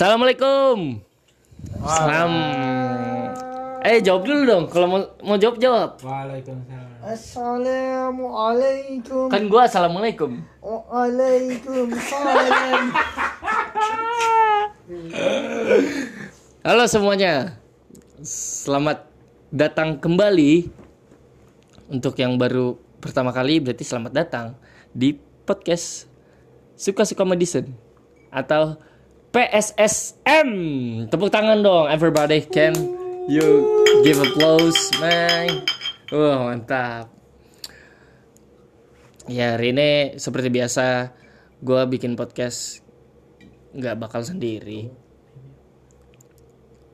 Assalamualaikum. Salam. Eh jawab dulu dong. Kalau mau mau jawab jawab. Waalaikumsalam. Assalamualaikum. Kan gua assalamualaikum. Waalaikumsalam. Halo semuanya. Selamat datang kembali. Untuk yang baru pertama kali berarti selamat datang di podcast Suka-suka Medicine atau PSSM. Tepuk tangan dong everybody can you give applause man. Wah, mantap. Ya, hari ini seperti biasa gua bikin podcast nggak bakal sendiri.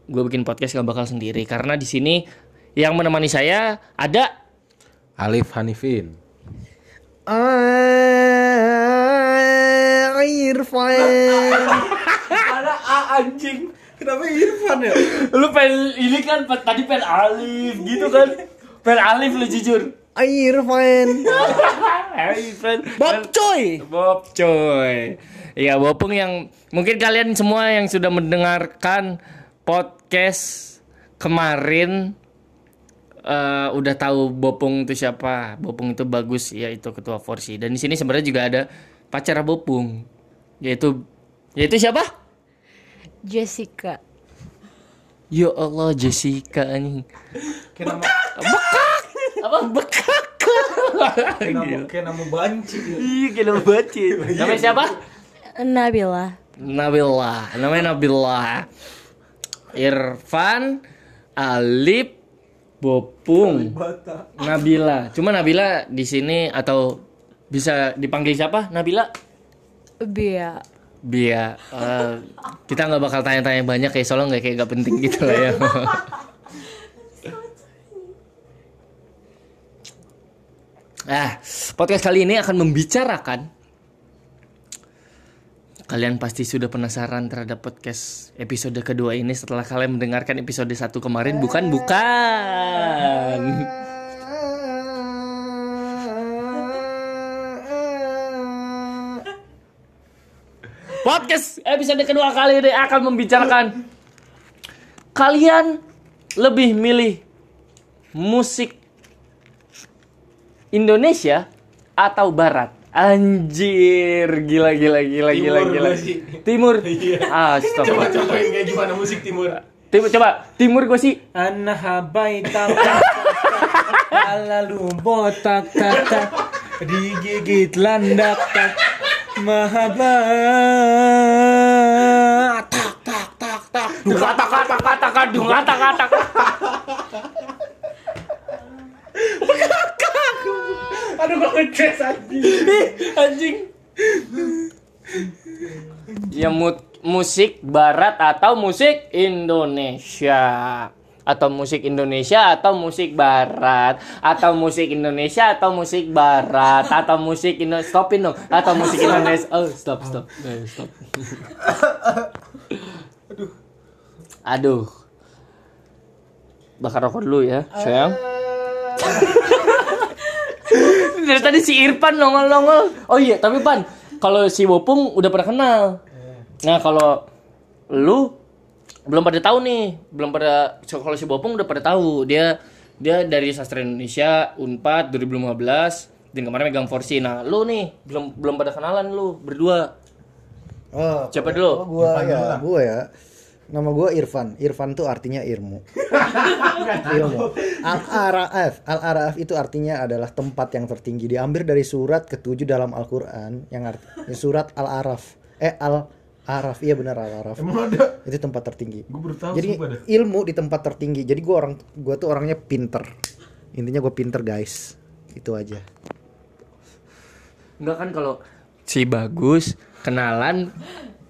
Gue bikin podcast nggak bakal sendiri karena di sini yang menemani saya ada Alif Hanifin. Ah, Irfan. A anjing. Kenapa Irfan ya? Lu pengen ini kan tadi pengen Alif gitu kan. Pengen Alif lu jujur. Irfan. Friend. Bob coy. Bob coy. Iya, Bopung yang mungkin kalian semua yang sudah mendengarkan podcast kemarin eh, udah tahu Bopung itu siapa. Bopung itu bagus, yaitu ketua Forsi. Dan di sini sebenarnya juga ada pacar Bopung, yaitu yaitu siapa? Jessica. Ya Allah Jessica anjing. Kayak nama Apa bekak? kayak nama, kayak nama banci. Iya, kira baca. Namanya siapa? Nabila. Nabila, namanya Nabila. Irfan, Alip, Bopung, Bata. Nabila. Cuma Nabila di sini atau bisa dipanggil siapa? Nabila? Bia. Bia. Eh, kita nggak bakal tanya-tanya banyak ya, soalnya nggak kayak nggak penting gitu lah ya. Ah, podcast kali ini akan membicarakan Kalian pasti sudah penasaran terhadap podcast episode kedua ini setelah kalian mendengarkan episode satu kemarin, bukan? Bukan. Podcast episode kedua kali ini akan membicarakan kalian lebih milih musik Indonesia atau Barat? Anjir, gila gila gila gila Timur gila. sih. Timur. Iya. Ah, stop. Coba cobain kayak gimana musik timur. Timur coba. Timur gue sih. Anna habai lalu botak tata digigit landak tak mahaba tak tak tak tak Dung kata kata kata kata dung kata kata. Aduh gak ngecas anjing. anjing. Ya mu- musik barat atau musik Indonesia atau musik Indonesia atau musik barat atau musik Indonesia atau musik barat atau musik Indo stopin dong atau musik Indonesia. Oh stop stop. Eh, stop. Aduh. Bakar rokok dulu ya sayang. Dari tadi si Irfan nongol-nongol. Oh iya tapi Pan kalau si Bopung udah pernah kenal. Nah kalau lu belum pada tahu nih belum pada kalau si Bopung udah pada tahu dia dia dari sastra Indonesia Unpad 2015 dan kemarin megang Forsi nah lu nih belum belum pada kenalan lu berdua Oh, Siapa dulu? Oh, gua ya, gua ya. Nama gua Irfan. Irfan tuh artinya ilmu. ilmu. Al-Araf. Al-Araf itu artinya adalah tempat yang tertinggi. Diambil dari surat ketujuh dalam Al-Qur'an yang arti surat Al-Araf. Eh Al-Araf. Iya benar Al-Araf. Emang ada? Itu tempat tertinggi. Gue baru tahu Jadi ilmu di tempat tertinggi. Jadi gua orang gua tuh orangnya pinter. Intinya gua pinter, guys. Itu aja. Enggak kan kalau si bagus kenalan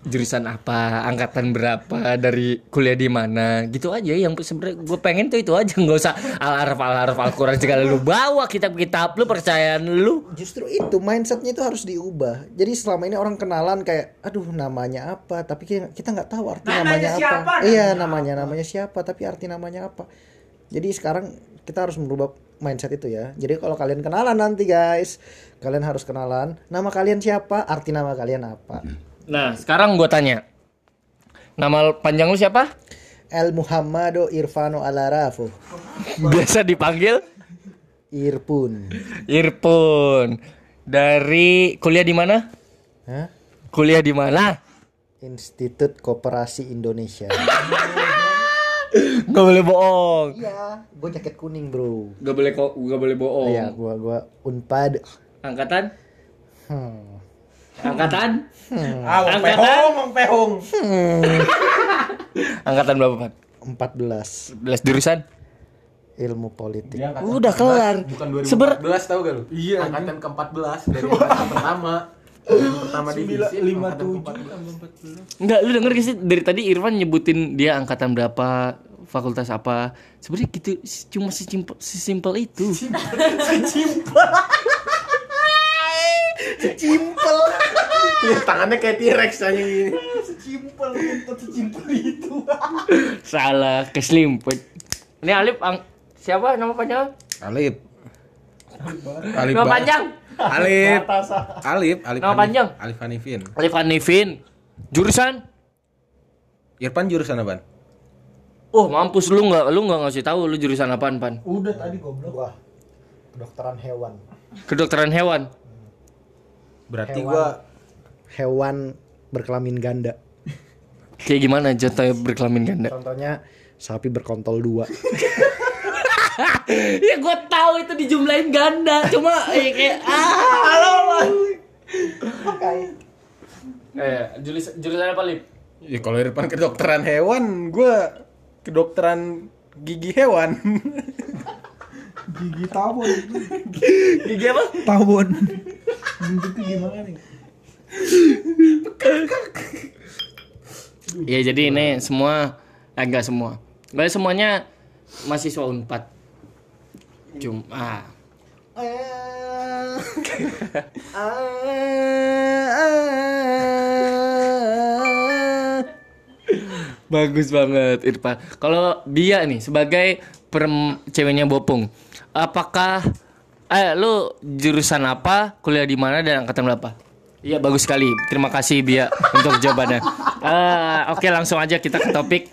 jurusan apa, angkatan berapa, dari kuliah di mana, gitu aja. Yang sebenarnya gue pengen tuh itu aja, nggak usah al araf al araf al quran segala lu bawa kitab kitab lu percayaan lu. Justru itu mindsetnya itu harus diubah. Jadi selama ini orang kenalan kayak, aduh namanya apa, tapi kita kita nggak tahu arti namanya, apa. Iya namanya namanya siapa, tapi arti namanya apa. Jadi sekarang kita harus merubah mindset itu ya. Jadi kalau kalian kenalan nanti guys, kalian harus kenalan nama kalian siapa, arti nama kalian apa. Nah sekarang gue tanya, Nama panjang lu siapa? El Muhammado Irfano Alarafo. Biasa dipanggil Irpun. Irpun. Dari kuliah di mana? Hah? Kuliah di mana? Institut Koperasi Indonesia. Gak boleh bohong. Iya, gue jaket kuning, Bro. Gak boleh kok, gak boleh bohong. Iya, gua gua Unpad. Angkatan? Hmm. Angkatan? Ah, Mang Angkatan? Pehong, Mang Pehong. Angkatan berapa, Pan? 14 11 jurusan? ilmu politik. Udah kelar. Bukan 2014 Seber- tahu gak lu? Iya. Angkatan ke-14 dari angkatan pertama. Yang pertama divisi. angkatan ke-14. Enggak, lu denger gak sih dari tadi Irfan nyebutin dia angkatan berapa, fakultas apa. Sebenarnya gitu cuma sesimpel, sesimpel itu. Simpel. Iya, Tangannya kayak T-Rex aja gini. Simpel itu sesimpel itu. Salah, keselimpet. Ini Alif ang siapa nama panjang? Alif. Alif. Nama panjang? Alif. Alif. Alif. Nama panjang? Alif Hanifin. Alif Hanifin. Jurusan? Irfan jurusan apa? Oh, mampus lu nggak lu nggak ngasih tahu lu jurusan apaan, Pan? Udah tadi goblok. Wah. Kedokteran hewan. Kedokteran hewan. Berarti Hewan. gua Hewan berkelamin ganda. Kayak gimana jatuhnya berkelamin ganda? Contohnya sapi berkontol dua. ya gue tahu itu dijumlahin ganda, cuma eh, kayak ah halo. Eh, jurusan jurusan apa, Lip? Ya kalau Irfan kedokteran hewan, gua kedokteran gigi hewan. Gigi tawon. Gigi apa? Bentuknya gimana nih? Ya jadi ini semua eh, enggak semua. Enggak semuanya mahasiswa Unpad. Cuma. Bagus banget Irfan. Kalau Bia nih sebagai perem ceweknya Bopung, apakah eh lu jurusan apa, kuliah di mana dan angkatan berapa? Iya bagus sekali. Terima kasih Bia untuk jawabannya. Ah, oke langsung aja kita ke topik.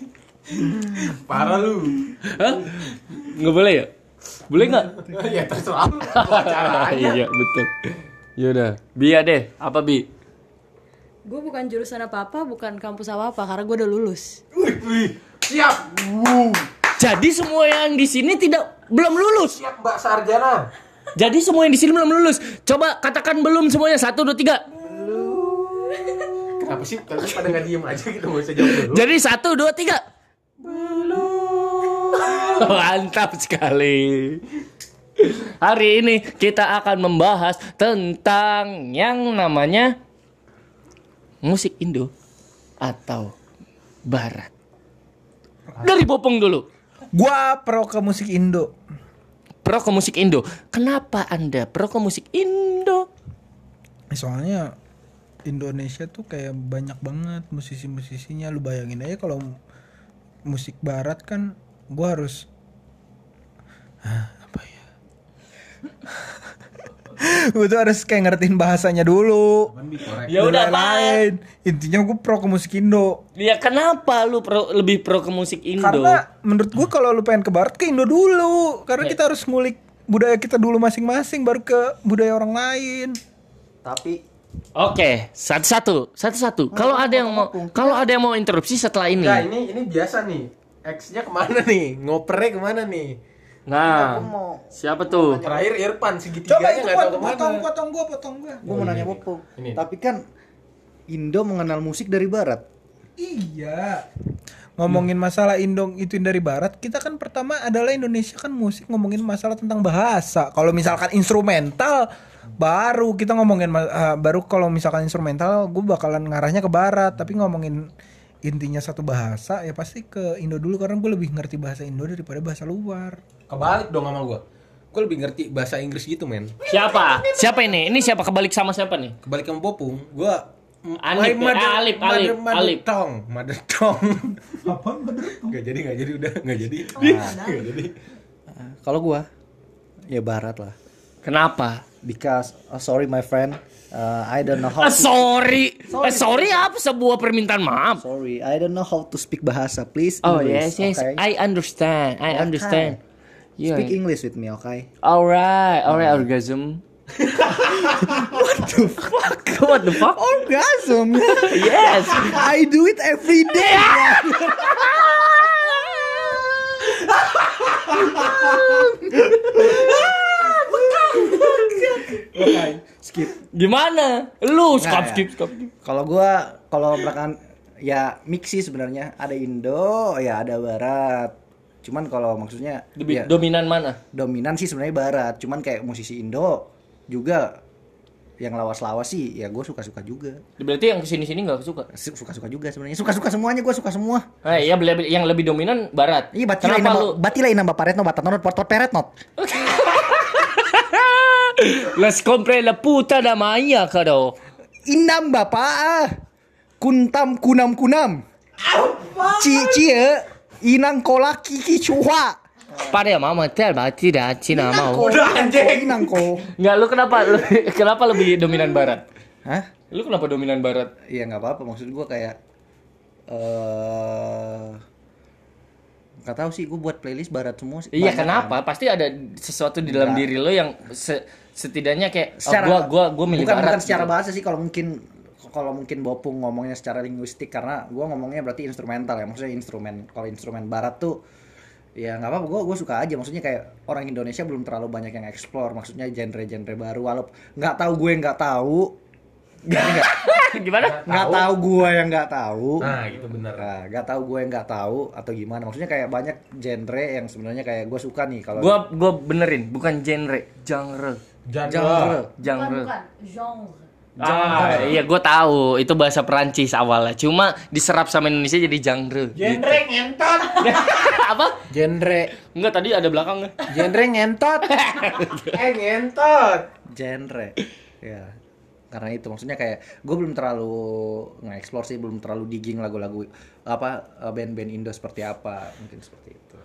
Parah lu. Hah? Nggak boleh ya? Boleh nggak? ya terserah lu. Iya betul. Yaudah, Bia deh. Apa Bi? Gue bukan jurusan apa-apa, bukan kampus apa-apa, karena gue udah lulus. Wih, wih. Siap. Jadi semua yang di sini tidak belum lulus. Siap Mbak Sarjana. Jadi semua yang di sini belum lulus. Coba katakan belum semuanya. Satu, dua, tiga. Kenapa sih kalian pada nggak diem aja gitu nggak usah jawab dulu. Jadi satu, dua, tiga. Mantap sekali. Hari ini kita akan membahas tentang yang namanya musik Indo atau Barat. Dari Bopong dulu. Gua pro ke musik Indo. Pro ke musik Indo. Kenapa Anda pro ke musik Indo? soalnya Indonesia tuh kayak banyak banget musisi-musisinya lu bayangin aja kalau musik barat kan gua harus Hah, apa ya gue tuh harus kayak ngertiin bahasanya dulu Ya udah, lain-lain. intinya gue pro ke musik Indo Ya kenapa lu pro, lebih pro ke musik Indo? karena menurut gue kalau lu pengen ke barat ke Indo dulu karena kita harus ngulik budaya kita dulu masing-masing baru ke budaya orang lain Tapi Oke, satu-satu, satu-satu. Kalau ada yang mau, kalau ada yang mau interupsi setelah ini. Nah ini ini biasa nih. X-nya ke mana nih? Ngopernya ke mana nih? Nah, siapa tuh? Terakhir coba Irfan segitiganya itu nggak tahu potong, ke mana. potong potong gue potong gue gue mau nanya Bopo. Ini. Tapi kan Indo mengenal musik dari barat. Iya. Ngomongin masalah Indong itu dari barat, kita kan pertama adalah Indonesia kan musik ngomongin masalah tentang bahasa. Kalau misalkan instrumental baru kita ngomongin ma- ah, baru kalau misalkan instrumental gue bakalan ngarahnya ke barat, tapi ngomongin intinya satu bahasa ya pasti ke Indo dulu karena gue lebih ngerti bahasa Indo daripada bahasa luar. Kebalik dong sama gua. Gue lebih ngerti bahasa Inggris gitu men. Siapa? Siapa ini? Ini siapa kebalik sama siapa nih? Kebalik sama Popung, gua Alip, my eh, Alip, Alip, mother, Alip. Mother tongue, mother tongue. Apa mother tongue? Gak jadi, gak jadi udah, gak jadi. Gak jadi. Kalau gua ya barat lah. Kenapa? Because uh, sorry my friend, uh, I don't know how. Ah, To, sorry. Eh, sorry apa sebuah permintaan maaf? sorry, I don't know how to speak bahasa. Please. Oh English, yes yes, okay? I understand. I Okay. understand. Speak Yeah. English with me, okay? Alright, alright orgasm. What the fuck? What the fuck? Orgasm. Yes. I do it every day. skip. Gimana? Lu skip Nggak, skip ya. skip. Kalau gua kalau belakangan ya mix sih sebenarnya. Ada Indo, ya ada Barat. Cuman kalau maksudnya ya, dominan mana? dominan sih sebenarnya Barat. Cuman kayak musisi Indo juga yang lawas-lawas sih ya gue suka-suka juga. Berarti yang ke sini sini nggak suka. Su- Suka-suka juga sebenarnya. Suka-suka semuanya gue suka semua. Eh, ya yang lebih dominan barat. Iya batilai nama lu? batilai nama paret no batat not Let's compare la puta da maya kado. Inam bapak ah. Kuntam kunam kunam. Ci cie inang kolaki ki cuha. Ya mama tel berarti dah Cina mau. Udah anjing. Inang ko. Enggak lu kenapa lebih, kenapa lebih dominan barat? Hah? Lu kenapa dominan barat? Iya nggak apa-apa maksud gue kayak eh nggak tahu sih gue buat playlist barat semua. Iya kenapa? kan. Pasti ada sesuatu di dalam Enggak. diri lo yang se- setidaknya kayak oh, Secara gua gua gua milih bukan, barat. bukan secara gitu. bahasa sih kalau mungkin kalau mungkin Bopung ngomongnya secara linguistik karena gue ngomongnya berarti instrumental ya maksudnya instrumen kalau instrumen barat tuh ya nggak apa-apa gue gue suka aja maksudnya kayak orang Indonesia belum terlalu banyak yang explore maksudnya genre-genre baru walaupun nggak tahu gue nggak tahu nggak Gimana? nggak tahu gue yang nggak tahu Nah, gitu bener. Nah, nggak tahu gue yang nggak tahu atau gimana maksudnya kayak banyak genre yang sebenarnya kayak gue suka nih kalau Gua gua benerin, bukan genre, genre. Genre Genre. bukan genre Ah, iya gua tahu itu bahasa Perancis awalnya. Cuma diserap sama Indonesia jadi genre. Genre ngentot. Apa? Genre, Enggak tadi ada belakangnya. genre ngentot. eh ngentot. genre ya karena itu maksudnya kayak gue belum terlalu nge-explore sih belum terlalu digging lagu-lagu apa eh, band-band Indo seperti apa mungkin seperti itu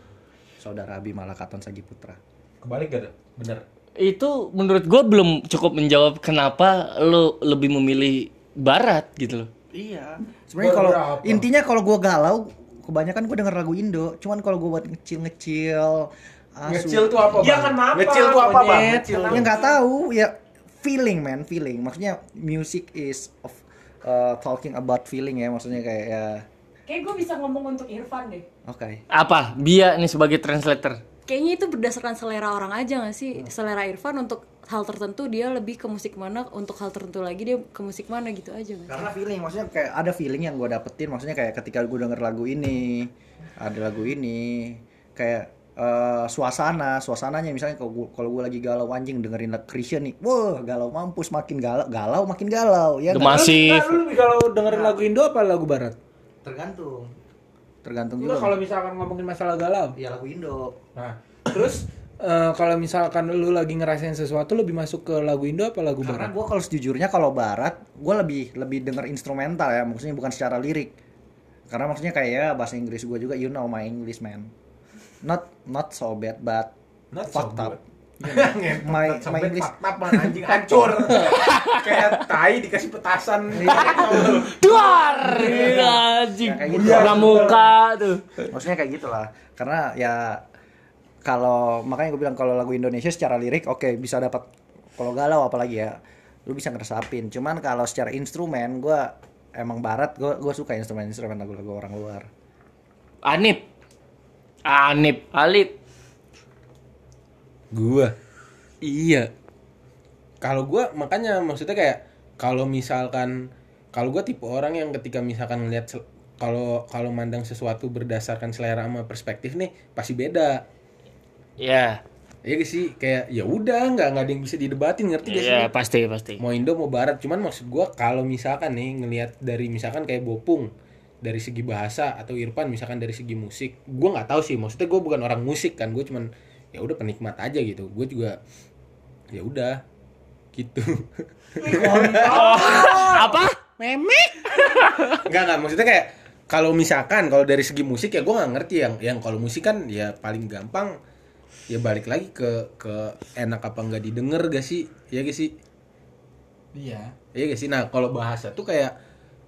saudara Abi Malakaton Sagiputra Kebalik gak ada? Bener. Itu menurut gua belum cukup menjawab kenapa lo lebih memilih barat gitu loh. iya sebenarnya kalau intinya kalau gue galau kebanyakan gue denger lagu Indo cuman kalau gue buat ngecil-ngecil asu- Ngecil tuh apa, Ya Bang? kenapa, Ngecil tuh apa, Bang? Ngecil. ya nggak tahu ya feeling man feeling maksudnya music is of uh, talking about feeling ya maksudnya kayak ya kayak gue bisa ngomong untuk Irfan deh oke Apa? Bia nih sebagai translator. Kayaknya itu berdasarkan selera orang aja gak sih selera Irfan untuk hal tertentu dia lebih ke musik mana untuk hal tertentu lagi dia ke musik mana gitu aja gak sih? karena feeling maksudnya kayak ada feeling yang gue dapetin maksudnya kayak ketika gue denger lagu ini ada lagu ini kayak eh, suasana suasananya misalnya kalau gue kalau gue lagi galau anjing dengerin lagu Christian nih wah galau mampus makin galau galau makin galau ya nggak? Masih Nah, lu lebih kalau dengerin lagu Indo apa lagu Barat? tergantung tergantung Enggak juga kalau misalkan ngomongin masalah galau. ya lagu Indo Nah, terus eh, kalau misalkan lu lagi ngerasain sesuatu lebih masuk ke lagu Indo apa lagu karena Barat? gue kalau sejujurnya kalau barat gue lebih lebih denger instrumental ya maksudnya bukan secara lirik karena maksudnya kayak ya bahasa Inggris gue juga you know my English man not not so bad but Not so fucked up good. my my sampai English fakta man, anjing hancur. Kayak tai dikasih petasan. Duar! Anjing. Ya, kayak gitu. Pramuka tuh. maksudnya kayak gitulah karena ya kalau makanya gue bilang kalau lagu Indonesia secara lirik oke bisa dapat kalau galau apalagi ya lu bisa ngeresapin cuman kalau secara instrumen gue emang barat gue gue suka instrumen instrumen lagu-lagu orang luar Anip. Anip, Alip. Gua. Iya. Kalau gua makanya maksudnya kayak kalau misalkan kalau gua tipe orang yang ketika misalkan ngeliat sel- kalau kalau mandang sesuatu berdasarkan selera sama perspektif nih pasti beda. Ya. Iya gak sih kayak ya udah nggak nggak ada yang bisa didebatin ngerti gak sih? Iya, pasti pasti. Mau Indo mau Barat cuman maksud gua kalau misalkan nih ngelihat dari misalkan kayak Bopung dari segi bahasa atau Irfan misalkan dari segi musik gua nggak tahu sih maksudnya gua bukan orang musik kan gue cuman ya udah penikmat aja gitu gue juga ya udah gitu Apa? Memek. Enggak enggak maksudnya kayak kalau misalkan kalau dari segi musik ya gue nggak ngerti yang yang kalau musik kan ya paling gampang ya balik lagi ke ke enak apa nggak didengar gak sih Iya gak sih? Iya. Iya gak sih? Nah, kalau bahasa tuh kayak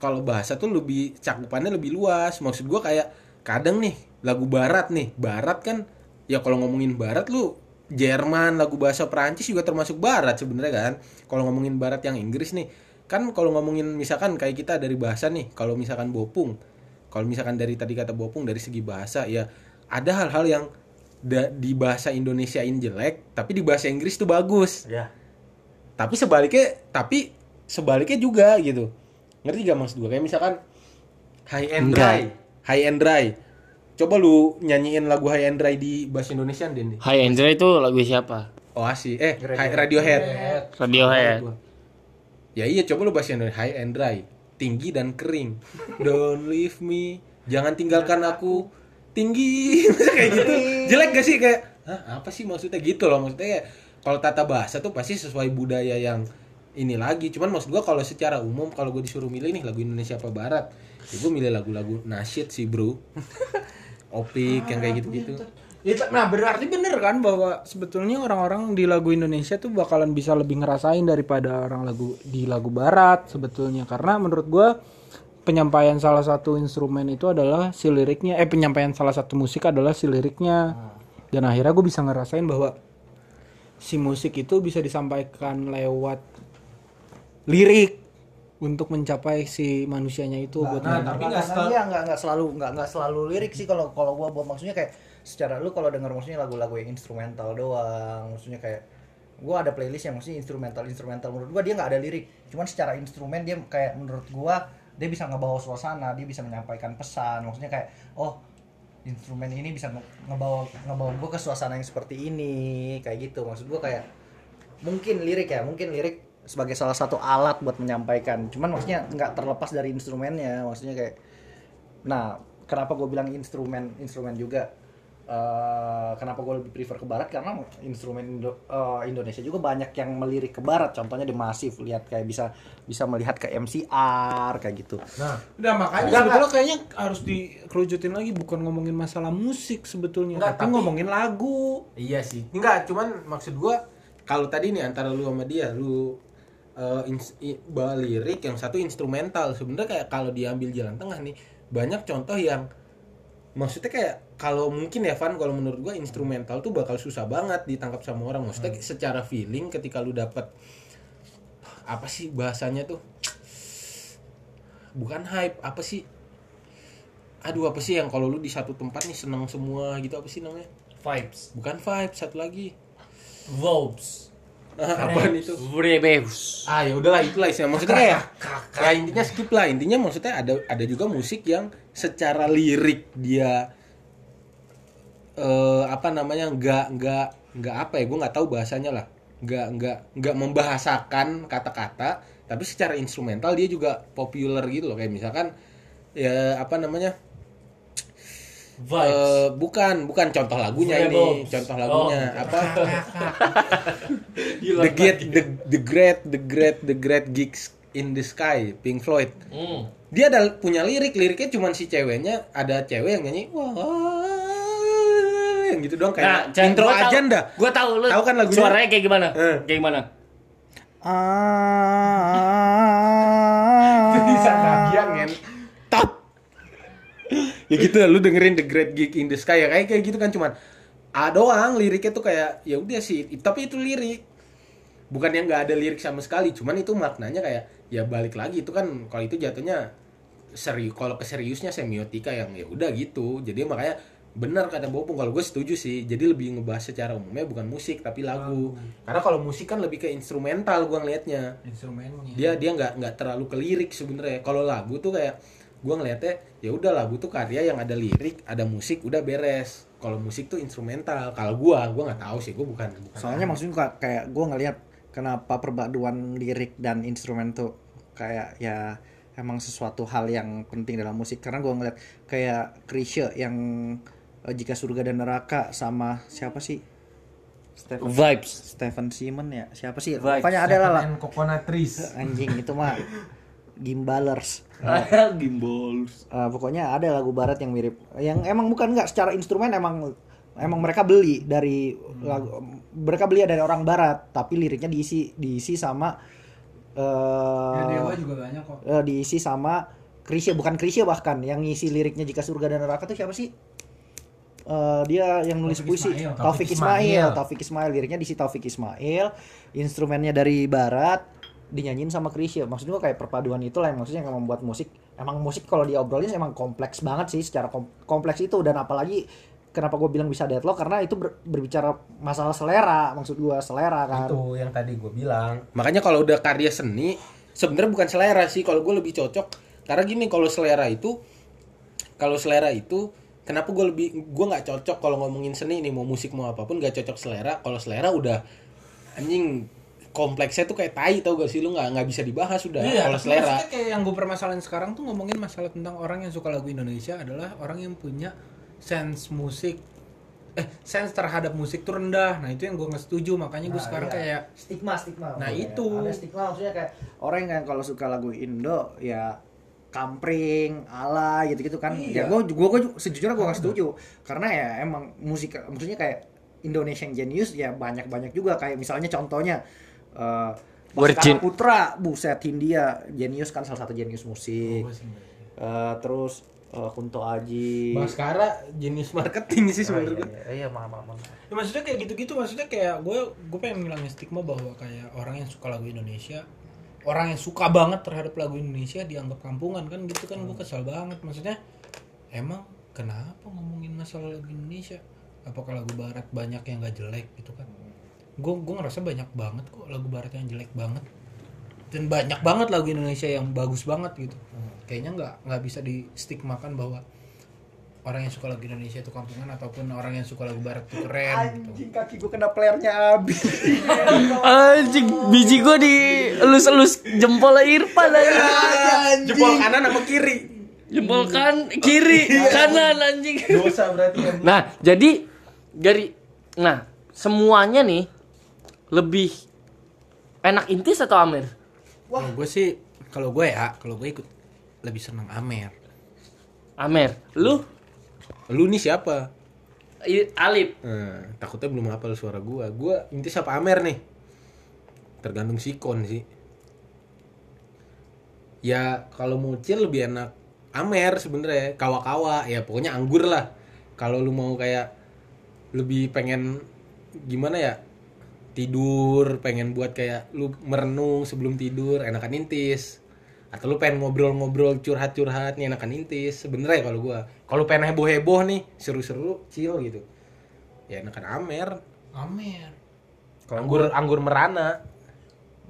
kalau bahasa tuh lebih cakupannya lebih luas. Maksud gua kayak kadang nih lagu barat nih. Barat kan ya kalau ngomongin barat lu Jerman, lagu bahasa Perancis juga termasuk barat sebenarnya kan. Kalau ngomongin barat yang Inggris nih, kan kalau ngomongin misalkan kayak kita dari bahasa nih, kalau misalkan bopung, kalau misalkan dari tadi kata bopung dari segi bahasa ya ada hal-hal yang da- di bahasa Indonesiain jelek, tapi di bahasa Inggris tuh bagus. Ya. tapi sebaliknya tapi sebaliknya juga gitu. Ngerti gak maksud gue kayak misalkan high and dry. High and dry coba lu nyanyiin lagu high and dry di bahasa Indonesia Den Hai Andra itu lagu siapa? Oasis eh Hi- Radiohead. Radiohead. ya iya coba lu bahasa Indonesia. High and dry tinggi dan kering. Don't leave me. Jangan tinggalkan aku. Tinggi. Kayak gitu. Jelek gak sih? Kayak Hah, apa sih maksudnya? Gitu loh. Maksudnya kayak kalau tata bahasa tuh pasti sesuai budaya yang ini lagi. Cuman maksud gua kalau secara umum kalau gue disuruh milih nih lagu Indonesia apa Barat ya gue milih lagu-lagu nasyid sih bro opik yang kayak gitu-gitu. Itu, nah berarti bener kan bahwa sebetulnya orang-orang di lagu Indonesia tuh bakalan bisa lebih ngerasain daripada orang lagu di lagu Barat sebetulnya. Karena menurut gua penyampaian salah satu instrumen itu adalah si liriknya. Eh penyampaian salah satu musik adalah si liriknya. Dan akhirnya gue bisa ngerasain bahwa si musik itu bisa disampaikan lewat lirik untuk mencapai si manusianya itu buat nah, tapi Nggak, nggak nggak, sekal- iya, nggak nggak selalu nggak nggak selalu lirik sih kalau kalau gua buat. Maksudnya kayak secara lu kalau denger maksudnya lagu-lagu yang instrumental doang maksudnya kayak gua ada playlist yang maksudnya instrumental instrumental menurut gua dia nggak ada lirik cuman secara instrumen dia kayak menurut gua dia bisa ngebawa suasana dia bisa menyampaikan pesan. Maksudnya kayak oh instrumen ini bisa nge- ngebawa ngebawa gua ke suasana yang seperti ini kayak gitu. Maksud gua kayak mungkin lirik ya mungkin lirik sebagai salah satu alat buat menyampaikan. Cuman maksudnya nggak terlepas dari instrumennya. Maksudnya kayak nah kenapa gue bilang instrumen instrumen juga? Eh, kenapa gue lebih prefer ke barat? Karena instrumen Indo- eh, Indonesia juga banyak yang melirik ke barat. Contohnya di masif lihat kayak bisa bisa melihat ke MCR kayak gitu. Nah Udah makanya sebetulnya kayaknya harus dikerucutin lagi. Bukan ngomongin masalah musik sebetulnya, Enggak, tapi, tapi- ngomongin lagu. Iya sih. Enggak, cuman maksud gua kalau tadi nih antara lu sama dia, lu eh, ins- i- bawa lirik yang satu instrumental. Sebenarnya kayak kalau diambil jalan tengah nih, banyak contoh yang maksudnya kayak kalau mungkin ya Van kalau menurut gua instrumental tuh bakal susah banget ditangkap sama orang. Maksudnya secara feeling ketika lu dapat apa sih bahasanya tuh? Bukan hype, apa sih? Aduh, apa sih yang kalau lu di satu tempat nih seneng semua gitu apa sih namanya? Vibes. Bukan vibe, satu lagi. Vibes. Apaan itu? Vibes. Ah ya udahlah itulah istilah. Maksudnya kayak ya intinya skip lah. Intinya maksudnya ada ada juga musik yang secara lirik dia eh apa namanya nggak nggak nggak apa ya gue nggak tahu bahasanya lah. Nggak nggak nggak membahasakan kata-kata tapi secara instrumental dia juga populer gitu loh. Kayak misalkan ya apa namanya Vibes. Eh, bukan bukan contoh lagunya ini Vibes. contoh lagunya Oh. apa the great the, the great the great the great gigs in the sky Pink Floyd Hmm. dia ada punya lirik liriknya cuman si ceweknya ada cewek yang nyanyi wah yang gitu doang kayak Chan, intro aja ndah Gua tahu lu. Tahu kan lagunya? Suaranya kayak gimana? Eh. Kayak gimana? bisa bagian kan top ya gitu lah, lu dengerin the great gig in the sky ya kayak kayak gitu kan cuman A doang liriknya tuh kayak ya udah sih tapi itu lirik. Bukan yang nggak ada lirik sama sekali cuman itu maknanya kayak ya balik lagi itu kan kalau itu jatuhnya serius kalau keseriusnya semiotika yang ya udah gitu. Jadi makanya benar kata Bopung kalau gue setuju sih jadi lebih ngebahas secara umumnya bukan musik tapi lagu. Karena kalau musik kan lebih ke instrumental gue ngelihatnya Instrumennya. dia dia nggak nggak terlalu ke lirik sebenarnya. Kalau lagu tuh kayak gue ngeliatnya ya udah lagu tuh karya yang ada lirik ada musik udah beres. Kalau musik tuh instrumental. Kalau gue gue nggak tahu sih gue bukan, bukan soalnya maksudnya kayak- gue ngelihat kenapa perpaduan lirik dan instrumen tuh kayak ya emang sesuatu hal yang penting dalam musik. Karena gue ngeliat kayak Krisye yang eh, jika surga dan neraka sama siapa sih? Stephen Vibes. Stephen Simon ya? Siapa sih? Vibes. pokoknya ada lah lah. Coconut trees. Anjing itu mah gimbalers Gimbals. Eh, pokoknya ada lagu barat yang mirip yang emang bukan nggak secara instrumen emang emang mereka beli dari lagu mereka beli dari orang barat tapi liriknya diisi diisi sama eh Ya, Dewa juga banyak kok. eh, diisi sama Krisya bukan Krisya bahkan yang ngisi liriknya jika surga dan neraka tuh siapa sih Eh, dia yang nulis Taufik puisi Ismail. Taufik Taufik Ismail Ismail. Taufik Ismail liriknya diisi Taufik Ismail instrumennya dari barat dinyanyiin sama Krisya maksud gua kayak perpaduan itulah yang maksudnya yang membuat musik emang musik kalau diobrolin emang kompleks banget sih secara kom- kompleks itu dan apalagi kenapa gue bilang bisa deadlock karena itu ber- berbicara masalah selera maksud gua selera kan Itu yang tadi gue bilang. Makanya kalau udah karya seni, sebenarnya bukan selera sih. Kalau gue lebih cocok, karena gini kalau selera itu, kalau selera itu, kenapa gue lebih, gue nggak cocok kalau ngomongin seni ini mau musik mau apa pun nggak cocok selera. Kalau selera udah anjing kompleksnya tuh kayak tai tau gak sih lu nggak nggak bisa dibahas udah Iya, kalau tapi selera kayak yang gue permasalahin sekarang tuh ngomongin masalah tentang orang yang suka lagu Indonesia adalah orang yang punya sense musik eh sense terhadap musik tuh rendah. Nah, itu yang gue nggak setuju. Makanya gue Nah, sekarang iya. kayak stigma stigma Nah, maksudnya. itu. ada stigma maksudnya kayak orang yang kalau suka lagu Indo ya kampring ala gitu gitu kan ya Iya. gue gue gue sejujurnya gue gak setuju karena ya emang musik maksudnya kayak Indonesian genius ya banyak banyak juga kayak misalnya contohnya eh Virgin. Baskara Putra buset Hindia genius kan salah satu genius musik. Eh, terus eh, Kunto Aji. Baskara jenis marketing sih Oh, sebenarnya. iya, iya, iya, maaf, maaf, maaf. Ya, maksudnya kayak gitu-gitu maksudnya kayak gue gue pengen ngilangin stigma bahwa kayak orang yang suka lagu Indonesia orang yang suka banget terhadap lagu Indonesia dianggap kampungan kan gitu kan gue kesal banget. Maksudnya emang kenapa ngomongin masalah lagu Indonesia? Apakah lagu Barat banyak yang gak jelek gitu kan gue gue ngerasa banyak banget kok lagu Barat yang jelek banget. Dan banyak banget lagu Indonesia yang bagus banget gitu. Kayaknya nggak nggak bisa distigmakan bahwa orang yang suka lagu Indonesia itu kampungan ataupun orang yang suka lagu Barat itu keren gitu. anjing kaki gue kena playernya abis Anjing, biji gua di elus-elus jempol Irfan anjing. jempol kanan sama kiri. Jempol kan kiri, kanan anjing. dosa berarti kan Nah, jadi dari nah, semuanya nih lebih enak intis atau Amer? Kalau gue sih, kalau gue ya, kalau gue ikut lebih senang Amer. Amer. Lu lu nih siapa I- Alip. Nah, takutnya belum hafal suara gua. Gua inti siapa Amer nih? Tergantung sikon sih. Ya kalau mucil lebih enak Amer sebenarnya, kawa-kawa. Ya pokoknya anggur lah. Kalau lu mau kayak lebih pengen gimana ya? Tidur, pengen buat kayak lu merenung sebelum tidur, enakan intis. Atau lu pengen ngobrol-ngobrol curhat-curhat nih enakan intis. Sebenarnya kalau gua. Kalau pengen heboh-heboh nih, seru-seru, chill gitu. Ya enakan Amer. Amer. anggur anggur merana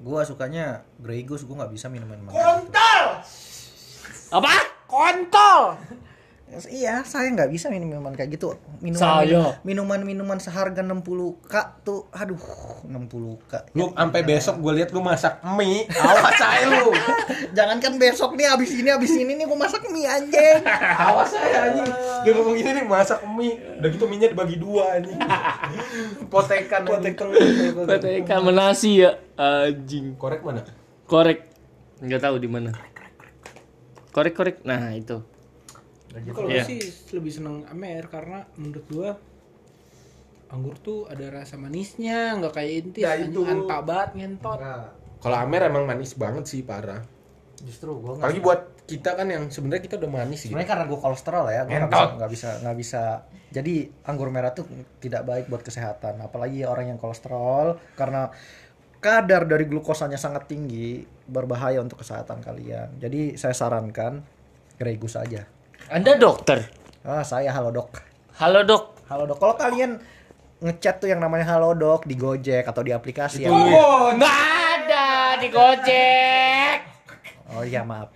Gua sukanya Grey Goose, gua nggak bisa minuman gitu. Apa? Kontol. Iya, saya nggak bisa minum minuman kayak gitu. Minuman Saya. minuman minuman seharga 60k tuh, aduh 60k. lu sampai besok gue lihat lu masak mie awas aja lu Jangankan besok nih abis ini abis ini nih gua masak mie anjing. awas aja anjing dia ngomong gini nih masak mie udah gitu mie nya dibagi dua anjing potekan potekan Katanya ikan menasi ya. Anjing. korek mana Korek. Enggak tahu di mana. Korek korek. Nah, itu. Kalau gue sih lebih senang Amer karena menurut gue anggur tuh ada rasa manisnya, nggak kayak Ya, anjing, itu. anta banget ngentot. kalau Amer emang manis banget sih parah Justru gua apalagi buat kita kan yang sebenarnya kita udah manis gitu Sebenarnya karena gue kolesterol ya, gue nggak bisa nggak bisa bisa. Jadi anggur merah tuh tidak baik buat kesehatan, apalagi orang yang kolesterol karena kadar dari glukosanya sangat tinggi berbahaya untuk kesehatan kalian. Jadi saya sarankan Grey Goose aja. Anda dokter. Ah saya halo dok, Halo, Dok. halo dok. Kalau kalian ngechat tuh yang namanya halo dok di Gojek atau di aplikasi ya. Oh, enggak ada di Gojek. Oh iya maaf.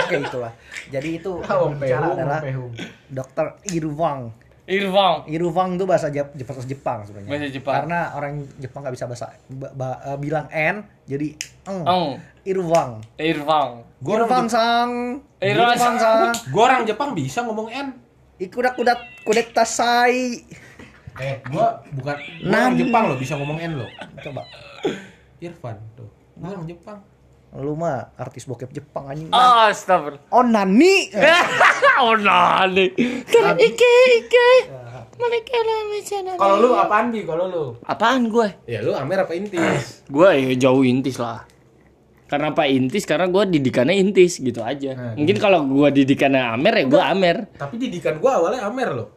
Oke itulah. Jadi itu yang bicara adalah Dokter Irwang. Irfan. Irwang itu bahasa Jep- bahasa Jepang sebenarnya. Bahasa Jepang. Karena orang Jepang nggak bisa bahasa ba- ba- eh, bilang n, jadi eng. Eng. Irwang. Irfan. Irwang sang. Irwang Irwang sang. gue orang Jepang bisa ngomong N Ikudak kudak kudek tasai. eh gue bukan gue orang. Jepang loh bisa ngomong N loh Coba. Irfan tuh gue orang Jepang Lu mah artis bokep Jepang anjing. Oh, astagfirullah. Oh nani. oh, nani. Ike, ike. Kalau lu apaan bi? Kalau lu? Apaan gue? Ya lu Amer apa Intis? Gue ya jauh intis lah. Karena apa intis? Karena gue didikannya intis gitu aja. Mungkin kalau gue didikannya Amer ya gue Amer. Tapi didikan gua awalnya Amer loh.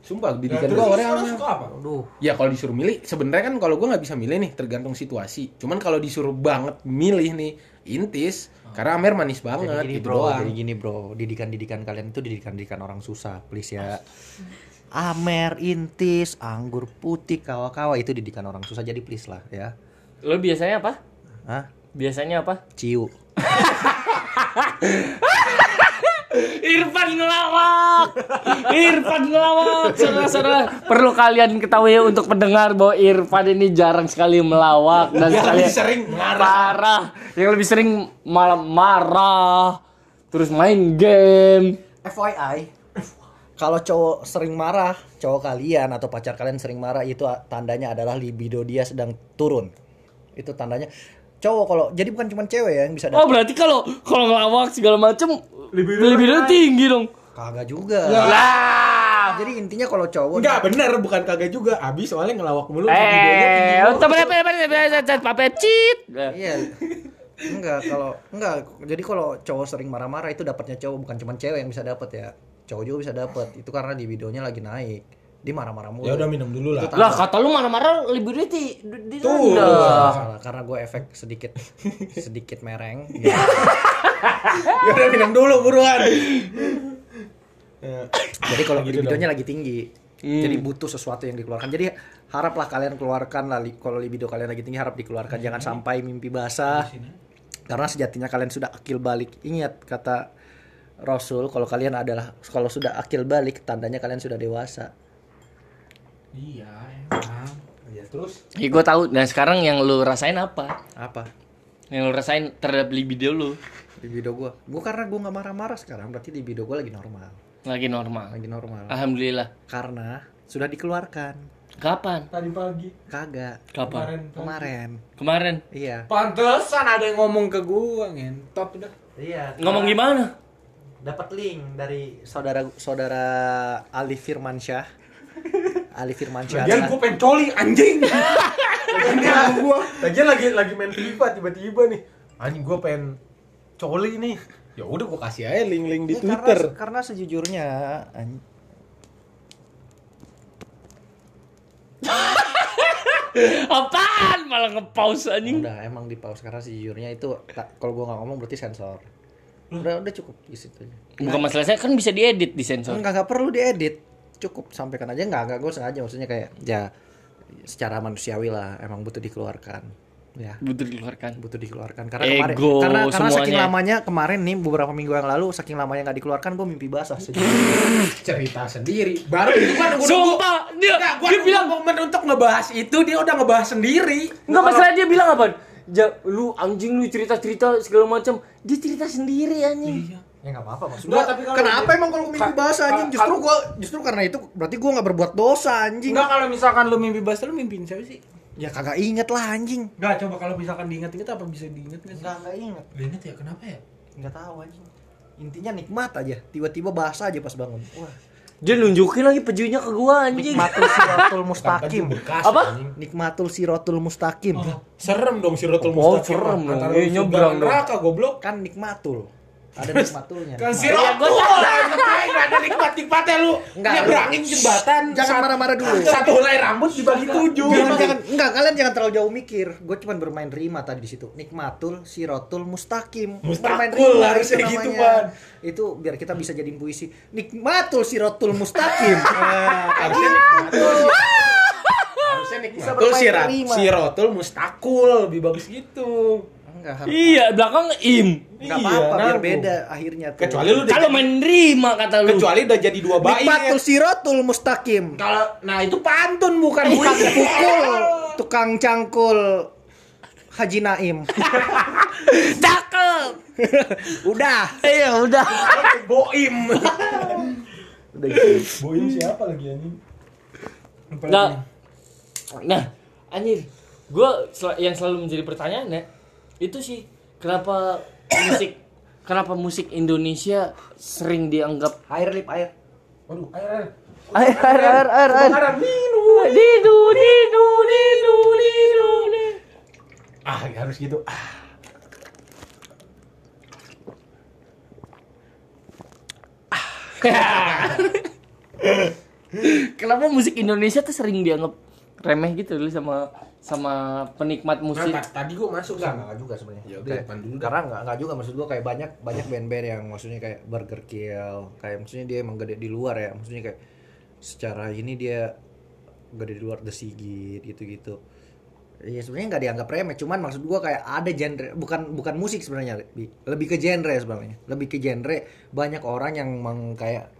Sumpah didikan gua awalnya Amer. apa? Aduh. Ya kalau disuruh milih, sebenarnya kan kalau gua nggak bisa milih nih, tergantung situasi. Cuman kalau disuruh banget milih nih, Intis, karena Amer manis banget Jadi gini gitu bro, doang. jadi gini bro, didikan-didikan kalian itu didikan-didikan orang susah, please ya. Amer, intis, anggur putih, kawa-kawa itu didikan orang susah, jadi please lah ya. Lo biasanya apa? Hah? Biasanya apa? Ciu. Irfan ngelawak. Irfan ngelawak. Saudara-saudara, perlu kalian ketahui untuk pendengar bahwa Irfan ini jarang sekali melawak dan Yang sekali lebih sering marah. Parah. Yang lebih sering malah marah. Terus main game. FYI, kalau cowok sering marah, cowok kalian atau pacar kalian sering marah itu tandanya adalah libido dia sedang turun. Itu tandanya cowok kalau jadi bukan cuma cewek ya yang bisa Oh dapet. berarti kalau kalau ngelawak segala macem Libido libido naik. tinggi dong. Kagak juga. Lah. Jadi intinya kalau cowok Enggak bener, bukan kagak juga. Abis soalnya ngelawak mulu. videonya tinggi Eh, banget. untuk berapa berapa papet cheat. Iya. Enggak, kalau enggak. Jadi kalau cowok sering marah-marah itu dapatnya cowok bukan cuma cewek yang bisa dapat ya. Cowok juga bisa dapat. Itu karena di videonya lagi naik. Dia marah-marah mulu. Ya udah minum dulu lah. Lah kata lu marah-marah libido di di Tuh. Salah, karena gue efek sedikit sedikit mereng. Ya udah minum dulu buruan. Ya. Jadi kalau libidonya lagi tinggi. Jadi butuh sesuatu yang dikeluarkan. Jadi haraplah kalian keluarkan lah li- kalau libido kalian lagi tinggi harap dikeluarkan. Jangan sampai mimpi basah. Karena sejatinya kalian sudah akil balik. Ingat kata Rasul kalau kalian adalah kalau sudah akil balik tandanya kalian sudah dewasa. Iya, emang. Ya terus Ya gue tahu. Nah sekarang yang lu rasain apa? Apa? Yang lu rasain terhadap libido lu Libido gua. Gua karena gua nggak marah-marah sekarang berarti libido gua lagi normal. lagi normal. Lagi normal. Alhamdulillah. Karena sudah dikeluarkan. Kapan? Tadi pagi. Kagak. Kapan? Kemarin. Kemarin. Kemarin. Iya. pantesan ada yang ngomong ke gua ngentot udah. Iya. Ngomong gimana? dapat link dari saudara saudara Ali Firmansyah. Ali Firmansyah. Lagian gua pengen coli anjing. Lagian gua, lagian lagi lagi main FIFA tiba-tiba nih. Anjing gua pengen coli nih. Ya udah gua kasih aja link-link di Ya, Twitter. Karena, karena sejujurnya an- Apaan? Malah nge-pause anjing. udah emang di pause karena sejujurnya itu kalau gua nggak ngomong berarti sensor. Udah udah cukup di situ. Bukan masalah saya kan bisa diedit di sensor. Enggak nggak perlu diedit. Cukup sampaikan aja nggak nggak gue sengaja maksudnya kayak ya secara manusiawi lah emang butuh dikeluarkan. Ya. Butuh dikeluarkan. butuh dikeluarkan karena kemarin Ego karena karena saking semuanya. lamanya kemarin nih beberapa minggu yang lalu saking lamanya nggak dikeluarkan gue mimpi basah sejujurnya. cerita sendiri. Baru itu kan gua Sumpah, dia, Enggak, gua dia bilang momen untuk ngebahas itu dia udah ngebahas sendiri. Enggak masalah dia bilang apa? Ja, lu anjing lu cerita-cerita segala macam. Dia cerita sendiri anjing. Ya nggak apa-apa maksud Enggak, gua, tapi kalau kenapa dia- emang kalau mimpi basah anjing ka- justru gua justru karena itu berarti gua nggak berbuat dosa anjing Enggak kalau misalkan lu mimpi basah lu mimpiin siapa sih? ya kagak inget lah anjing Enggak, coba kalau misalkan diingat-ingat apa bisa diingat nggak sih? nggak nggak inget Gak inget ya, kenapa ya? nggak tahu anjing intinya nikmat aja tiba-tiba basah aja pas bangun wah Dia nunjukin lagi pejunya ke gua anjing. nikmatul siratul mustaqim bekas. Apa? anjing. nikmatul siratul mustaqim Serem dong si Rotul Oh, Mustaqim. serem dong. Iya, nyebrang dong. Neraka goblok. kan nikmatul ada nikmatulnya Kan si Iya, Rotul. Enggak ada nikmat-nikmatnya lu. Enggak, Nyebrangin jembatan. jangan marah-marah dulu Satu helai rambut dibagi tujuh. Jangan, jangan, enggak kalian jangan terlalu jauh mikir. Gue cuma bermain rima tadi di situ. Nikmatul sirotul mustaqim. Mustakul, bermain rima harusnya itu gitu, namanya. Pan. Itu biar kita bisa jadi puisi. Nikmatul sirotul mustaqim. Harusnya nikmatul. Harusnya nikmatul sirat. rima. Sirotul mustakul lebih bagus gitu. Enggak harus. Iya, belakang im. Enggak Iya, apa-apa biar beda akhirnya tuh. Kecuali lu Kalau jadi- main rima kata lu. kecuali udah jadi dua bait. Nikmatul sirotul mustaqim. Kalau nah itu pantun bukan Tukang pukul, tukang cangkul Haji Naim. Cakep. Udah. Iya, udah. Boim. Udah gitu. Boim siapa lagi anjing? Nah, nah, anjir, gue yang selalu menjadi pertanyaan ya, itu sih kenapa musik, kenapa musik Indonesia sering dianggap Air lip air. Waduh, air, air. Air air air air air. Ninu. Didu didu didu didu. didu. Ah, harus gitu. Ah. Kenapa musik Indonesia tuh sering dianggap remeh gitu loh sama sama penikmat musik? Nah, ta- tadi gua masuk Enggak, kan. enggak juga sebenarnya. Ya depan dulu. Karena enggak, enggak juga maksud gua kayak banyak banyak band-band yang maksudnya kayak Burger Kill, kayak maksudnya dia emang gede di luar ya. Maksudnya kayak secara ini dia gede di luar The Sigit gitu-gitu. Iya sebenarnya nggak dianggap remeh, cuman maksud gua kayak ada genre bukan bukan musik sebenarnya, Bi. lebih ke genre sebenarnya, lebih ke genre banyak orang yang meng kayak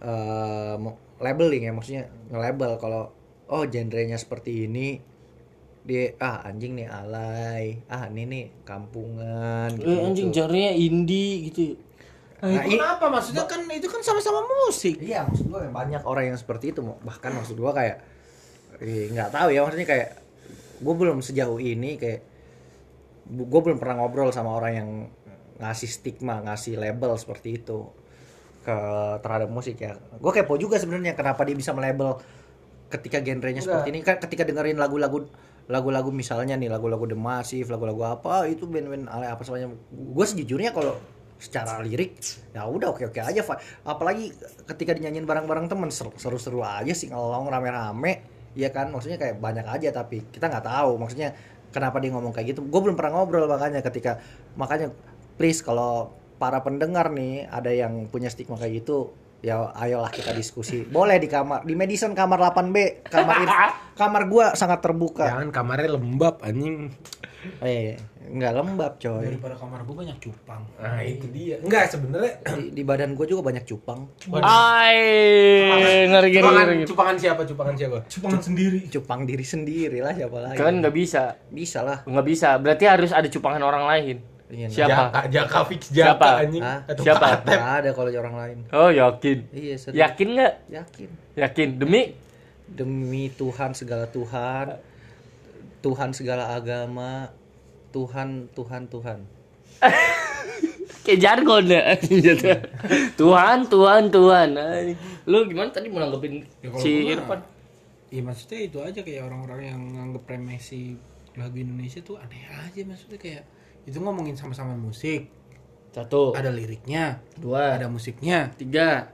eh, mau- labeling ya maksudnya nge-label kalau oh genrenya seperti ini dia ah anjing nih alay ah ini nih kampungan gitu, Eh, anjing jarnya indie gitu. Nah, Nah, itu kenapa? Maksudnya kan itu kan sama-sama musik. iya maksud gua banyak orang yang seperti itu bahkan maksud gua kayak eh, nggak tahu ya maksudnya kayak gue belum sejauh ini kayak gue belum pernah ngobrol sama orang yang ngasih stigma ngasih label seperti itu ke terhadap musik ya gue kepo juga sebenarnya kenapa dia bisa melabel ketika genrenya seperti ini kan ketika dengerin lagu-lagu lagu-lagu misalnya nih lagu-lagu The Massive lagu-lagu apa itu band-band apa semuanya. Gue sejujurnya kalau secara lirik ya udah oke oke aja apalagi ketika dinyanyiin bareng-bareng temen seru- seru-seru aja sih ngelong rame-rame ya kan? Maksudnya kayak banyak aja tapi kita nggak tahu. Maksudnya kenapa dia ngomong kayak gitu? Gue belum pernah ngobrol makanya ketika makanya please kalau para pendengar nih ada yang punya stigma kayak gitu ya ayolah kita diskusi boleh di kamar di Madison kamar 8B kamar Ir- kamar gua sangat terbuka Jangan kamarnya lembab anjing. eh nggak lembab coy Daripada kamar gue banyak cupang. Nah, itu dia. Enggak sebenarnya di, di badan gua juga banyak cupang Ay, ngeri ngeri cupangan, cupangan siapa? Cupangan siapa? Cupangan sendiri. cupang diri sendiri lah siapa lagi Kan nggak bisa, bisa lah nggak bisa. Berarti harus ada cupangan orang lain. Iya, Siapa? Jaka, Jaka fix Siapa? Jaka anjing. Hah? Atau Siapa? Atep. nggak ada kalau orang lain Oh yakin. iya serius. Yakin nggak? yakin Yakin. Demi demi Tuhan segala Tuhan Tuhan segala agama Tuhan Tuhan Tuhan kayak jargon ya. Tuhan, Tuhan, Tuhan. Lu gimana tadi mau nanggepin Ya, si Irfan? Iya maksudnya itu aja kayak orang-orang yang nganggep remeh si lagu Indonesia tuh aneh aja maksudnya kayak itu ngomongin sama-sama musik, Satu, ada liriknya, dua, ada musiknya. tiga,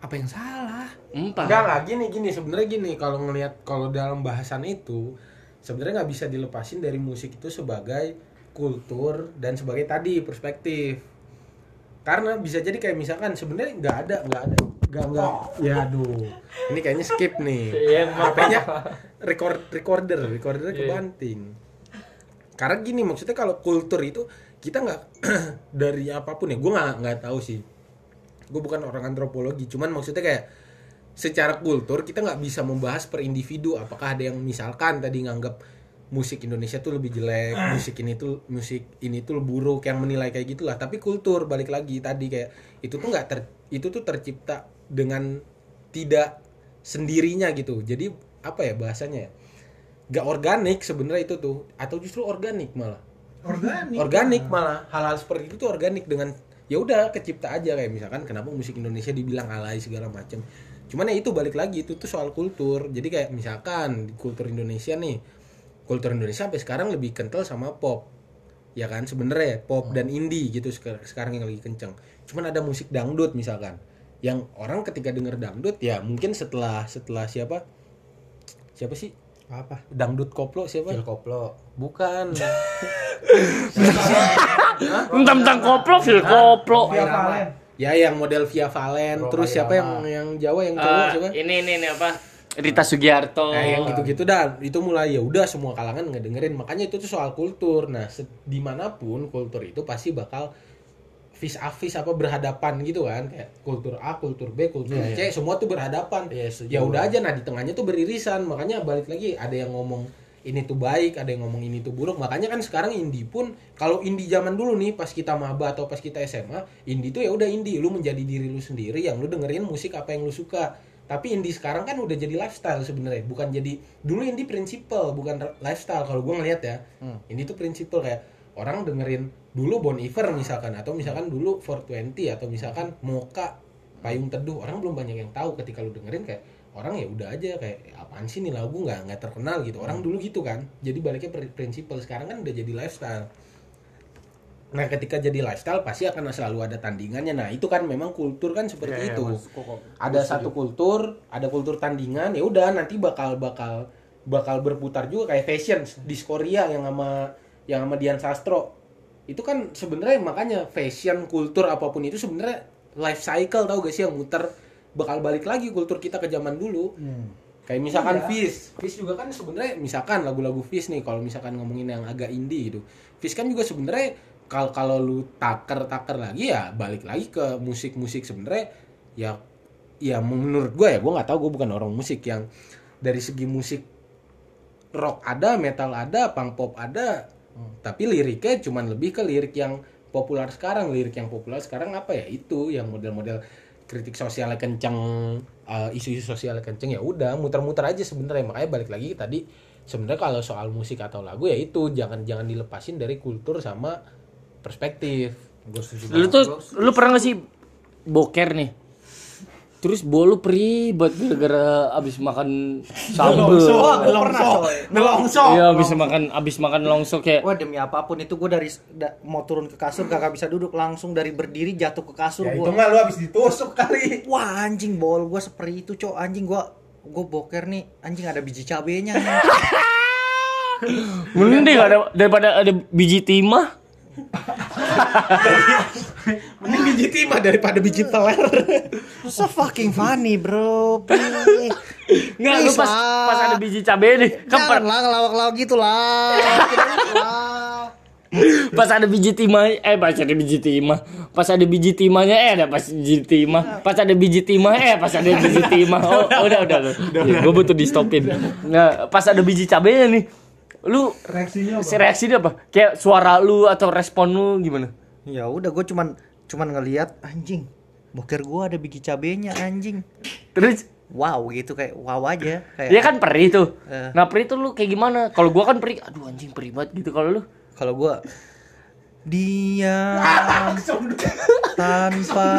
Apa yang salah? empat. Enggak, enggak gini gini. Sebenarnya gini kalau ngelihat kalau dalam bahasan itu sebenarnya nggak bisa dilepasin dari musik itu sebagai kultur dan sebagai tadi perspektif. Karena bisa jadi kayak misalkan sebenarnya nggak ada nggak ada. Nggak nggak. Ya aduh. Ini kayaknya skip nih. Iya. HP-nya record recorder. Recordernya kebanting karena gini maksudnya kalau kultur itu kita nggak dari apa pun ya gue nggak nggak tahu sih. Gue bukan orang antropologi cuman maksudnya kayak secara kultur kita nggak bisa membahas per individu. Apakah ada yang misalkan tadi nganggap musik Indonesia tuh lebih jelek musik ini tuh musik ini tuh buruk yang menilai kayak gitulah tapi kultur balik lagi tadi kayak itu tuh nggak ter itu tuh tercipta dengan tidak sendirinya gitu. Jadi apa ya bahasanya ya nggak organik sebenarnya itu tuh. Atau justru organik malah. Organik. organik malah. Hal-hal seperti itu tuh organik dengan ya udah kecipta aja. Kayak misalkan kenapa musik Indonesia dibilang alay segala macam cuman ya itu balik lagi. Itu tuh soal kultur. Jadi kayak misalkan di kultur Indonesia nih. Kultur Indonesia sampai sekarang lebih kental sama pop. Ya kan? Sebenarnya pop dan indie gitu sek- sekarang yang lagi kenceng. Cuman ada musik dangdut misalkan. Yang orang ketika denger dangdut ya mungkin setelah setelah siapa? Siapa sih apa dangdut koplo siapa Phil Koplo bukan Tentang koplo, fil koplo. Via Valen. Ya yang model Via Valen, Roma terus siapa yang yang Jawa yang cowok Eh, siapa? ini ini ini apa? Rita Sugiarto. Nah, yang gitu-gitu dah, itu mulai ya udah semua kalangan ngedengerin. Makanya itu tuh soal kultur. Nah, di mana pun kultur itu pasti bakal vis a vis apa berhadapan gitu kan kayak kultur A, kultur B, kultur C, semua tuh berhadapan. Iya, setuju. ya udah aja nah di tengahnya tuh beririsan. Makanya balik lagi ada yang ngomong ini tuh baik, ada yang ngomong ini tuh buruk. Makanya kan sekarang indie pun kalau indie zaman dulu nih pas kita maba atau pas kita SMA, indie tuh ya udah indie, lu menjadi diri lu sendiri yang lu dengerin musik apa yang lu suka. Tapi indie sekarang kan udah jadi lifestyle sebenarnya, bukan jadi dulu indie prinsipal, bukan lifestyle kalau gua ngelihat ya. Indie tuh prinsipal kayak orang dengerin dulu Bon Iver misalkan atau misalkan dulu 420 atau misalkan Moka payung teduh. Orang belum banyak yang tahu ketika lu dengerin kayak orang ya udah aja kayak apaan sih nih lagu nggak nggak terkenal gitu. Orang dulu gitu kan. Jadi baliknya pri- prinsipal. Sekarang kan udah jadi lifestyle. Nah ketika jadi lifestyle pasti akan selalu ada tandingannya. Nah itu kan memang kultur kan seperti itu. ada satu kultur ada kultur tandingan ya udah nanti bakal bakal bakal berputar juga. Kayak fashion di Korea yang sama yang sama Dian Sastro itu kan sebenarnya makanya fashion kultur apa pun itu sebenarnya life cycle tau gak sih yang muter bakal balik lagi kultur kita ke zaman dulu. Kayak misalkan Fish Fish juga kan sebenarnya misalkan lagu-lagu Fish nih kalau misalkan ngomongin yang agak indie gitu. Fish kan juga sebenarnya kalau kalau lu taker taker lagi ya balik lagi ke musik-musik sebenarnya ya ya menurut gue ya gue nggak tahu gue bukan orang musik yang dari segi musik rock ada metal ada punk pop ada tapi liriknya cuman lebih ke lirik yang populer sekarang. Lirik yang populer sekarang apa ya? Itu yang model-model kritik sosialnya kenceng eh, isu-isu sosialnya kenceng ya udah muter-muter aja sebenarnya. Makanya balik lagi tadi sebenarnya kalau soal musik atau lagu ya itu. Jangan jangan dilepasin dari kultur sama perspektif. Lu tuh lu pernah gak sih boker nih? Terus bolu peribet gara-gara abis makan sambel. Nelongso. Nelongso. Iya, abis makan abis makan longso kayak Wah demi apa pun itu gue dari da- mau turun ke kasur gak bisa duduk langsung dari berdiri jatuh ke kasur Ya itu gue. mah lu habis ditusuk kali. Wah anjing bol gue seperti itu cok anjing gue gue boker nih anjing ada biji cabenya mending ada daripada ada biji timah. mending biji timah daripada biji teler so fucking funny bro. Enggak, lu pas pas ada biji cabe nih. Kan Jangan per- lah ngelawak-lawak gitu lah. Tidak lah. pas ada biji timah eh pas ada biji timah. Pas ada biji timahnya eh ada pas biji timah. Pas ada biji timah eh pas ada biji timah. Oh udah udah udah, gue butuh di stopin nah pas ada biji cabenya nih lu Reaksinya apa? reaksinya apa kayak suara lu atau respon lu gimana Ya udah gue cuman cuman ngelihat anjing. Boker gue ada biji cabenya anjing. terus Wow gitu kayak wow aja kayak dia kan perih tuh Eh. nah perih tuh lu kayak gimana kalau gua kan perih aduh anjing perih banget gitu kalau lu kalau gua diam tanpa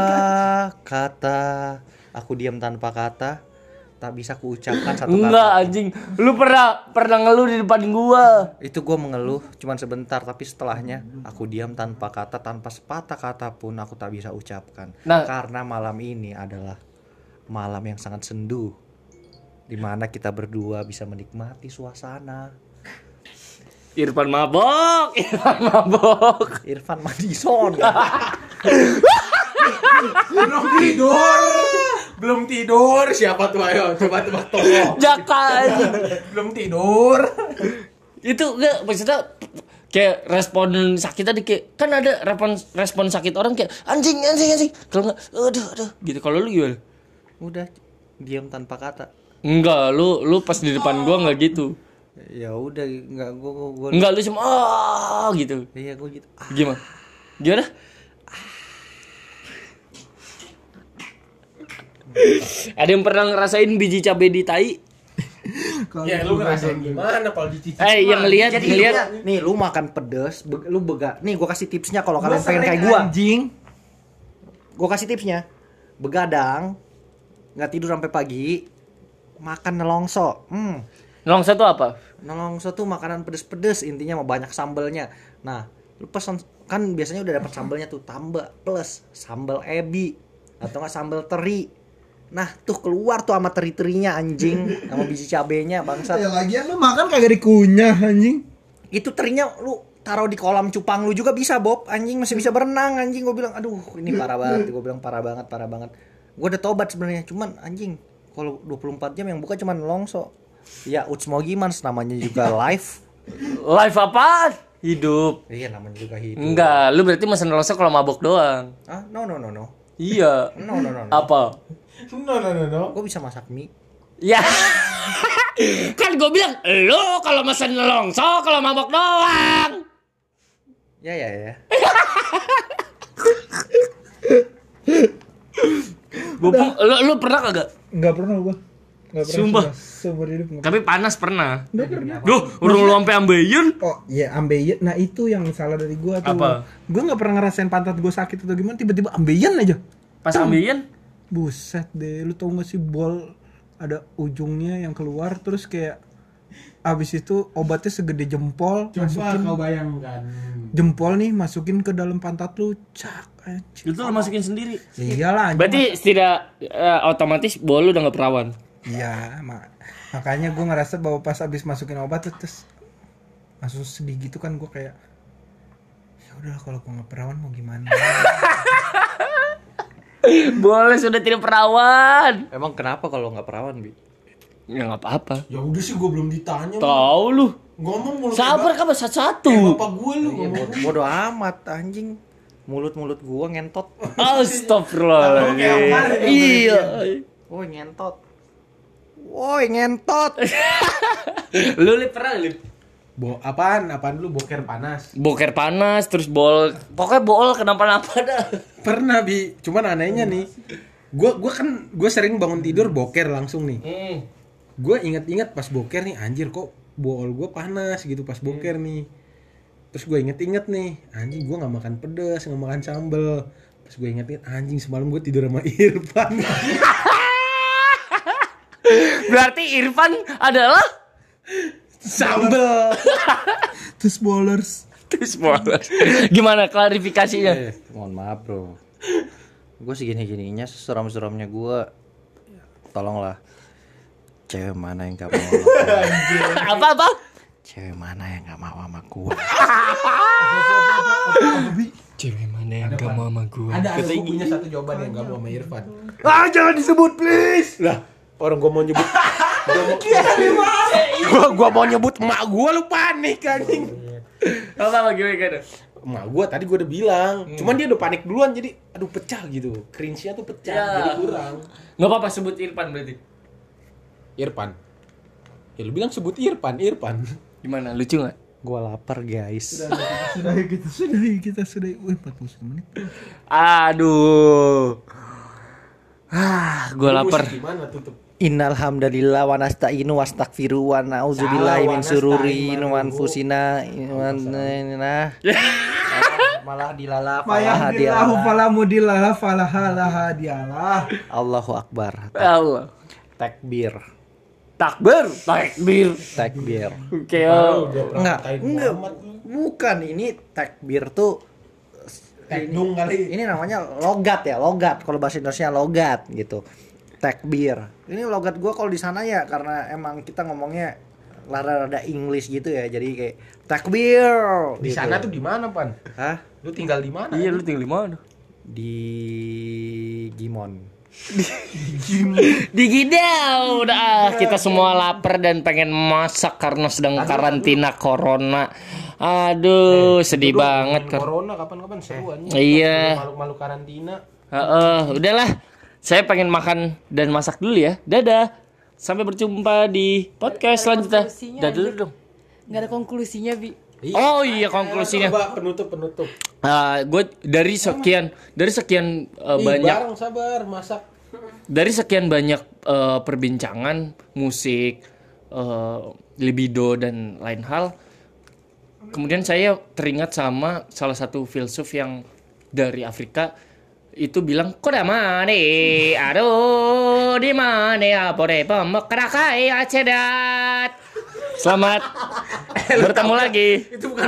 kata aku diam tanpa kata tak bisa kuucapkan satu enggak kata anjing. Lu pernah pernah ngeluh di depan gua. Itu gua mengeluh cuman sebentar tapi setelahnya aku diam tanpa kata tanpa sepatah kata pun aku tak bisa ucapkan. Nah. karena malam ini adalah malam yang sangat sendu di mana kita berdua bisa menikmati suasana. Irfan mabok Irfan mabok. Irfan Madison belum tidur belum tidur. Siapa tuh ayo? Coba tebak tolong Jaka belum tidur. Itu enggak maksudnya kayak respon sakit tadi kayak kan ada respon respon sakit orang kayak anjing anjing anjing. Kalau enggak aduh aduh. Gitu. Kalau lu gimana? Udah diam tanpa kata. Enggak lu lu pas di depan gua enggak gitu. Ya udah nggak gua gua, gua enggak lu cuma ah gitu. Iya gua gitu. Gimana? Gimana ada yang pernah ngerasain biji cabai di tai? Ya lu ngerasain gimana? kalau dicicip eh yang jadi ngelihat. lu- nih lu makan pedes be- lu bega. Nih gua kasih tipsnya kalau kalian pengen kayak gua. anjing. gua kasih tipsnya. Begadang nggak tidur sampai pagi makan nelongso. Hmm. Longso tuh apa? Nelongso tuh makanan pedes-pedes intinya mau banyak sambelnya. Nah lu pesan kan biasanya udah dapat sambelnya tuh tambah plus sambal ebi atau nggak sambal teri nah tuh keluar tuh sama teri-terinya anjing. Sama biji cabenya bangsat. Ya lagian lu makan kagak dikunyah anjing. itu terinya lu taruh di kolam cupang lu juga bisa Bob. Anjing masih bisa berenang anjing gue bilang. Aduh ini parah banget gue bilang parah banget parah banget. Gue udah tobat sebenarnya cuman anjing kalau 24 jam yang buka cuman longso ya uts mau gimana namanya juga live live apa hidup. Iya namanya juga hidup. Enggak lu berarti mesen longso kalau mabok doang. Ah no no no no. Iya. No no no, no. apa no no no no gue bisa masak mie Ya. kan gue bilang, lo kalau mesen longso kalau mabok doang. ya ya ya Bopong, lo, lo pernah kagak? Enggak pernah gua. Enggak pernah. Sumpah. Seumur hidup Tapi panas pernah. Enggak pernah. Duh, urung lu sampai ambeien. Oh iya ambeien. Nah itu yang salah dari gua tuh. Apa? Gua nggak pernah ngerasain pantat gua sakit atau gimana tiba-tiba ambeien aja. Pas ambeien, Buset deh, lu tau gak sih bol ada ujungnya yang keluar terus kayak abis itu obatnya segede jempol Coba masukin kau bayangkan. jempol nih masukin ke dalam pantat lu cak anjir. Itu lo masukin sendiri. iyalah anjing. Berarti tidak eh, otomatis bahwa lu udah gak perawan. iya mak makanya gue ngerasa bahwa pas abis masukin obat tuh, terus langsung sedih gitu kan gue kayak ya udah kalau gue nggak perawan mau gimana Boleh sudah tidak perawan. Emang kenapa kalau nggak perawan, Bi? Ya nggak apa-apa. Ya udah sih gue belum ditanya. Tahu lu. Ngomong mulu. Sabar kan satu-satu. Bapak gue lu Iya, ngomong. bodo, bodo amat anjing. Mulut-mulut gua ngentot. Astagfirullahaladzim. Iya. Woi, ngentot. Woi, ngentot. Lu lip pernah lip? Bo apaan? Apaan dulu boker panas? Boker panas terus bol. Pokoknya bol kenapa-napa dah. Pernah bi, cuman anehnya nih, gue gua kan gue sering bangun tidur boker langsung nih. Hmm. Gue inget-inget pas boker nih, anjir kok bool gue panas gitu pas boker nih. Terus gue inget-inget nih, anjing gue nggak makan pedas, nggak makan sambel. Pas gue inget-inget, anjing semalam gue tidur sama Irfan. Berarti Irfan adalah sambel. terus bowlers terus bola. Gimana klarifikasinya? Eh, mohon maaf, Bro. Gue segini-gininya seram-seramnya gua tolonglah cewek mana yang gak mau sama- Apa-apa? cewek mana yang gak mau sama gua Cewek mana yang gak mau sama gue? Ada ada gue punya satu jawaban yang gak mau sama Irfan. ah jangan disebut please. Lah orang gue mau nyebut. Gue gua mau nyebut emak gue lu panik anjing. Apa-apa gimana? emak gue tadi gue udah bilang cuman dia udah panik duluan jadi aduh pecah gitu cringe-nya tuh pecah Ya. jadi kurang Gak apa-apa sebut Irfan berarti. Irfan ya lu bilang sebut Irfan Irfan Gimana? Lucu gak? gua lapar guys sudah kita sudah kita sudah wih 49 menit Aduh. Ah, gue lapar. Gimana tutup Innal hamdalillah wa nasta'inu wastaghfiru wa na'udzubillahi min syururi anfusina wa nah malah dilala falah Mayahdilahu hadiyalah. fala mudhillalah fala hadiyalah. Allahu akbar Allah. takbir Takbir, takbir. takbir Oke, oh. enggak enggak bukan ini takbir tuh Tekdung kali. ini namanya logat ya logat kalau bahasa Indonesia logat gitu takbir ini logat gua kalau di sana ya karena emang kita ngomongnya rada-rada English gitu ya jadi kayak takbir di gitu. sana tuh di mana pan Hah? lu tinggal di mana Iya, lu tinggal di mana? di Gimon Di Gidau udah ah, kita semua lapar dan pengen masak karena sedang karantina corona. Aduh, sedih banget kan. corona kapan-kapan seru Iya. malu-malu karantina Heeh, udahlah. Saya pengen makan dan masak dulu ya. Dadah. Sampai berjumpa di podcast selanjutnya. Dadah dulu dong. nggak ada konklusinya bi Oh iya konklusinya. coba penutup penutup gue dari sekian dari sekian uh, Ih, banyak bareng sabar masak dari sekian banyak uh, perbincangan musik uh, libido dan lain hal kemudian saya teringat sama salah satu filsuf yang dari Afrika itu bilang kok mana aduh di mana? Apa deh pemekarakai acedat selamat. Bertemu lagi. itu bukan